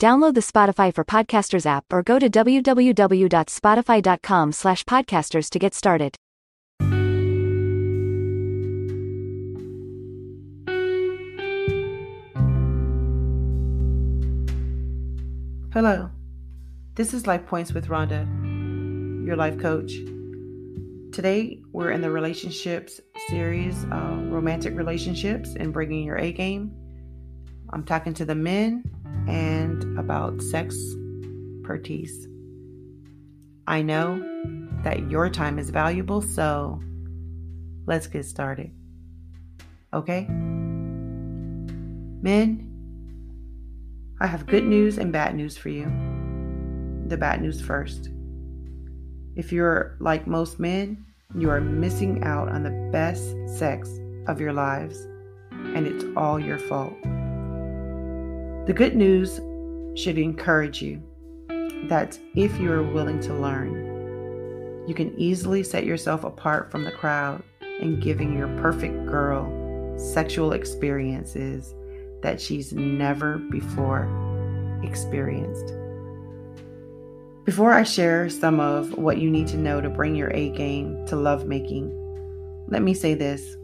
Download the Spotify for Podcasters app or go to www.spotify.com slash podcasters to get started. Hello, this is Life Points with Ronda, your life coach. Today, we're in the relationships series, uh, romantic relationships and bringing your A game. I'm talking to the men and about sex pertise. I know that your time is valuable, so let's get started. Okay? Men, I have good news and bad news for you. The bad news first. If you're like most men, you are missing out on the best sex of your lives, and it's all your fault. The good news should encourage you that if you are willing to learn, you can easily set yourself apart from the crowd in giving your perfect girl sexual experiences that she's never before experienced. Before I share some of what you need to know to bring your A game to lovemaking, let me say this.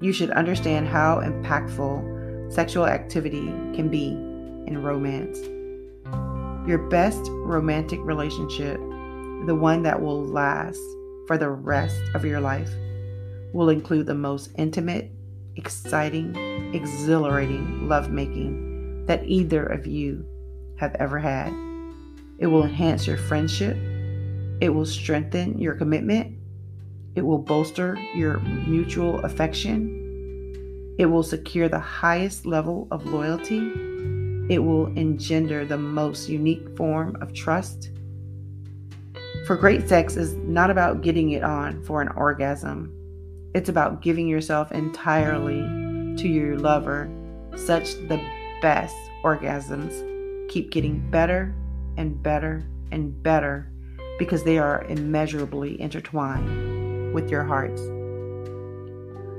You should understand how impactful sexual activity can be in romance. Your best romantic relationship, the one that will last for the rest of your life, will include the most intimate, exciting, exhilarating lovemaking that either of you have ever had. It will enhance your friendship. It will strengthen your commitment. It will bolster your mutual affection. It will secure the highest level of loyalty. It will engender the most unique form of trust. For great sex is not about getting it on for an orgasm. It's about giving yourself entirely to your lover, such the best orgasms keep getting better and better and better because they are immeasurably intertwined with your hearts.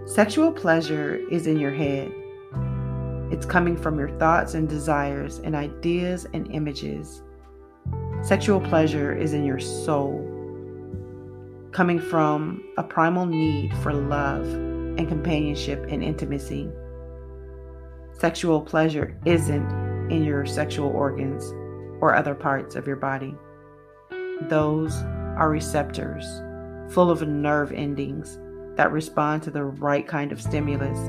Sexual pleasure is in your head. It's coming from your thoughts and desires and ideas and images. Sexual pleasure is in your soul, coming from a primal need for love and companionship and intimacy. Sexual pleasure isn't in your sexual organs or other parts of your body. Those are receptors full of nerve endings that respond to the right kind of stimulus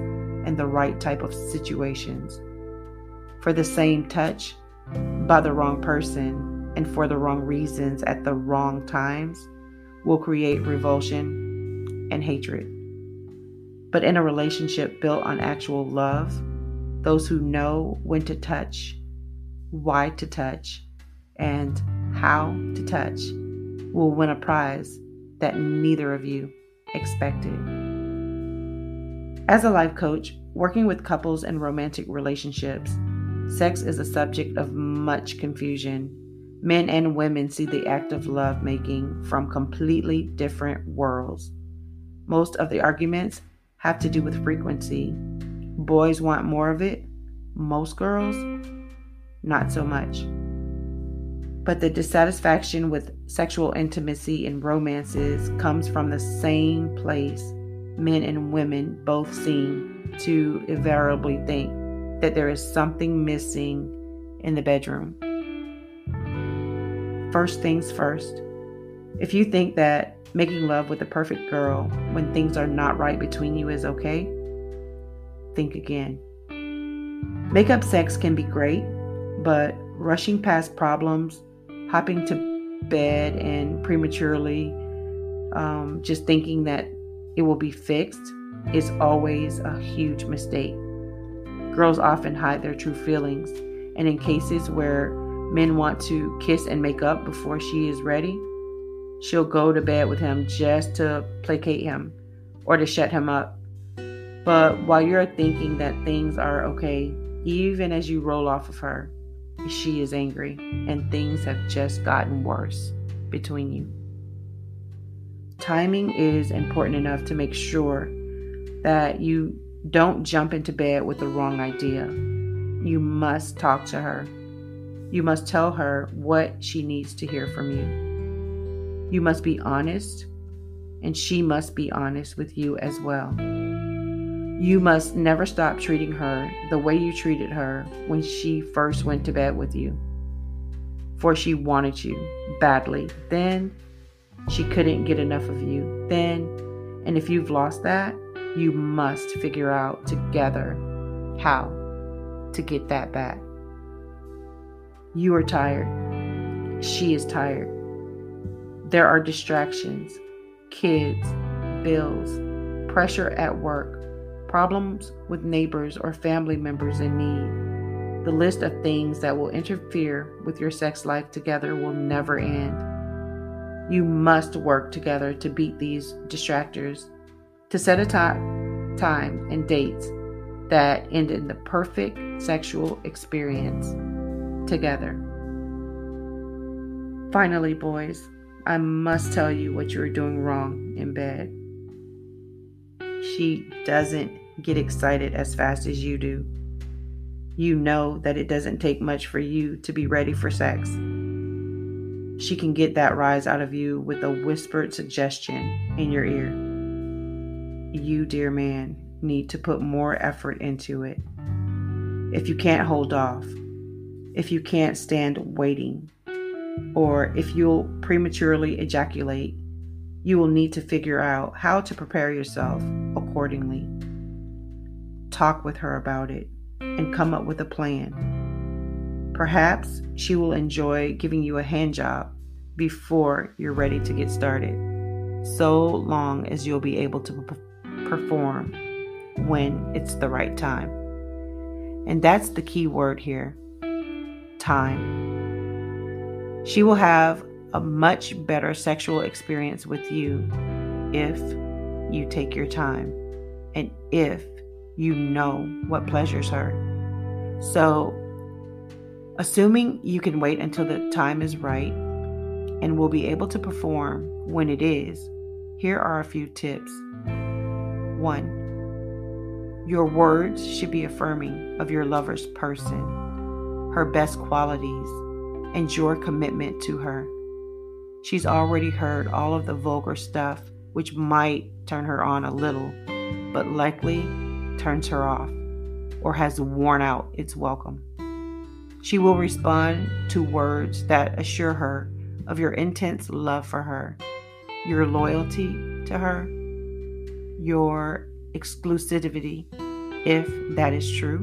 and the right type of situations. For the same touch, by the wrong person, and for the wrong reasons at the wrong times, will create revulsion and hatred. But in a relationship built on actual love, those who know when to touch why to touch, and how to touch will win a prize that neither of you expected. As a life coach, working with couples and romantic relationships, sex is a subject of much confusion. Men and women see the act of love making from completely different worlds. Most of the arguments have to do with frequency. Boys want more of it, most girls not so much. But the dissatisfaction with sexual intimacy and romances comes from the same place men and women both seem to invariably think that there is something missing in the bedroom. First things first, if you think that making love with the perfect girl when things are not right between you is okay, think again. Makeup sex can be great, but rushing past problems, hopping to bed and prematurely um, just thinking that it will be fixed is always a huge mistake. Girls often hide their true feelings, and in cases where men want to kiss and make up before she is ready, she'll go to bed with him just to placate him or to shut him up. But while you're thinking that things are okay, even as you roll off of her, she is angry and things have just gotten worse between you. Timing is important enough to make sure that you don't jump into bed with the wrong idea. You must talk to her. You must tell her what she needs to hear from you. You must be honest, and she must be honest with you as well. You must never stop treating her the way you treated her when she first went to bed with you. For she wanted you badly. Then she couldn't get enough of you. Then, and if you've lost that, you must figure out together how to get that back. You are tired. She is tired. There are distractions, kids, bills, pressure at work, problems with neighbors or family members in need. The list of things that will interfere with your sex life together will never end. You must work together to beat these distractors, to set a time, time and dates that end in the perfect sexual experience together. Finally, boys, I must tell you what you are doing wrong in bed. She doesn't get excited as fast as you do. You know that it doesn't take much for you to be ready for sex. She can get that rise out of you with a whispered suggestion in your ear. You, dear man, need to put more effort into it. If you can't hold off, if you can't stand waiting, or if you'll prematurely ejaculate, you will need to figure out how to prepare yourself accordingly talk with her about it, and come up with a plan. Perhaps she will enjoy giving you a hand job before you're ready to get started, so long as you'll be able to perform when it's the right time. And that's the key word here time. She will have a much better sexual experience with you if you take your time and if you know what pleasures her. So, assuming you can wait until the time is right and will be able to perform when it is, here are a few tips. One, your words should be affirming of your lover's person, her best qualities, and your commitment to her. She's already heard all of the vulgar stuff, which might turn her on a little, but likely turns her off or has worn out its welcome. She will respond to words that assure her of your intense love for her, your loyalty to her, your exclusivity, if that is true,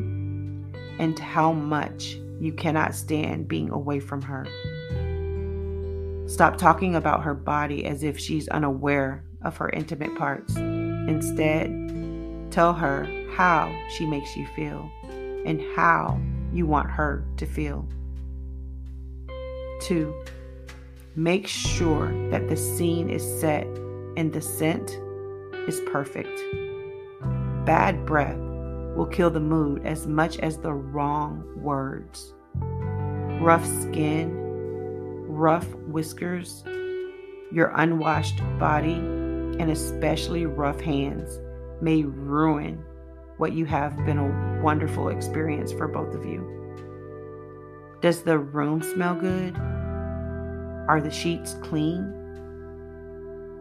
and how much you cannot stand being away from her. Stop talking about her body as if she's unaware of her intimate parts. Instead, tell her how she makes you feel and how you want her to feel. Two, make sure that the scene is set and the scent is perfect. Bad breath will kill the mood as much as the wrong words. Rough skin, rough whiskers, your unwashed body, and especially rough hands may ruin what you have been a wonderful experience for both of you. Does the room smell good? Are the sheets clean?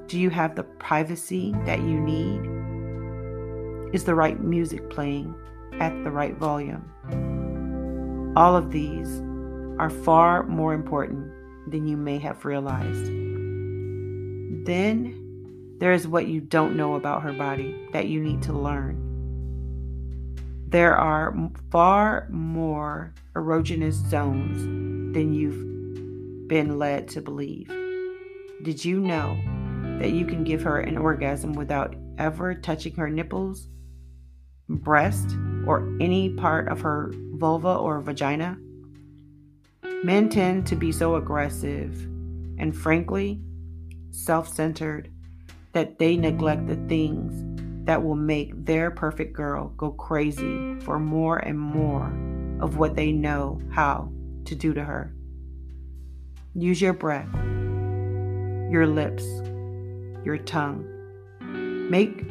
Do you have the privacy that you need? Is the right music playing at the right volume? All of these are far more important than you may have realized. Then there is what you don't know about her body that you need to learn. There are far more erogenous zones than you've been led to believe. Did you know that you can give her an orgasm without ever touching her nipples, breast, or any part of her vulva or vagina? Men tend to be so aggressive and, frankly, self centered that they neglect the things that will make their perfect girl go crazy for more and more of what they know how to do to her. Use your breath, your lips, your tongue. Make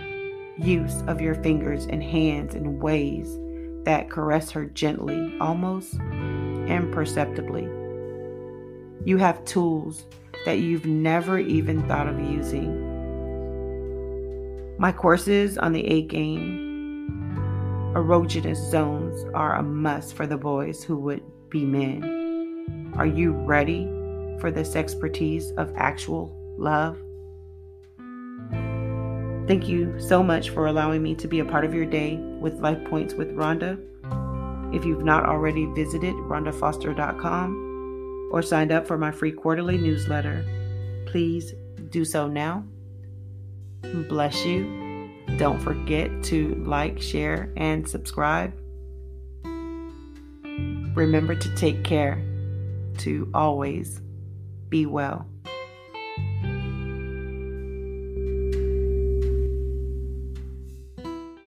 use of your fingers and hands in ways that caress her gently, almost imperceptibly. You have tools that you've never even thought of using. My courses on the A game erogenous zones are a must for the boys who would be men. Are you ready for this expertise of actual love? Thank you so much for allowing me to be a part of your day with Life Points with Ronda. If you've not already visited rhondafoster.com or signed up for my free quarterly newsletter, please do so now. Bless you. Don't forget to like, share, and subscribe. Remember to take care, to always be well.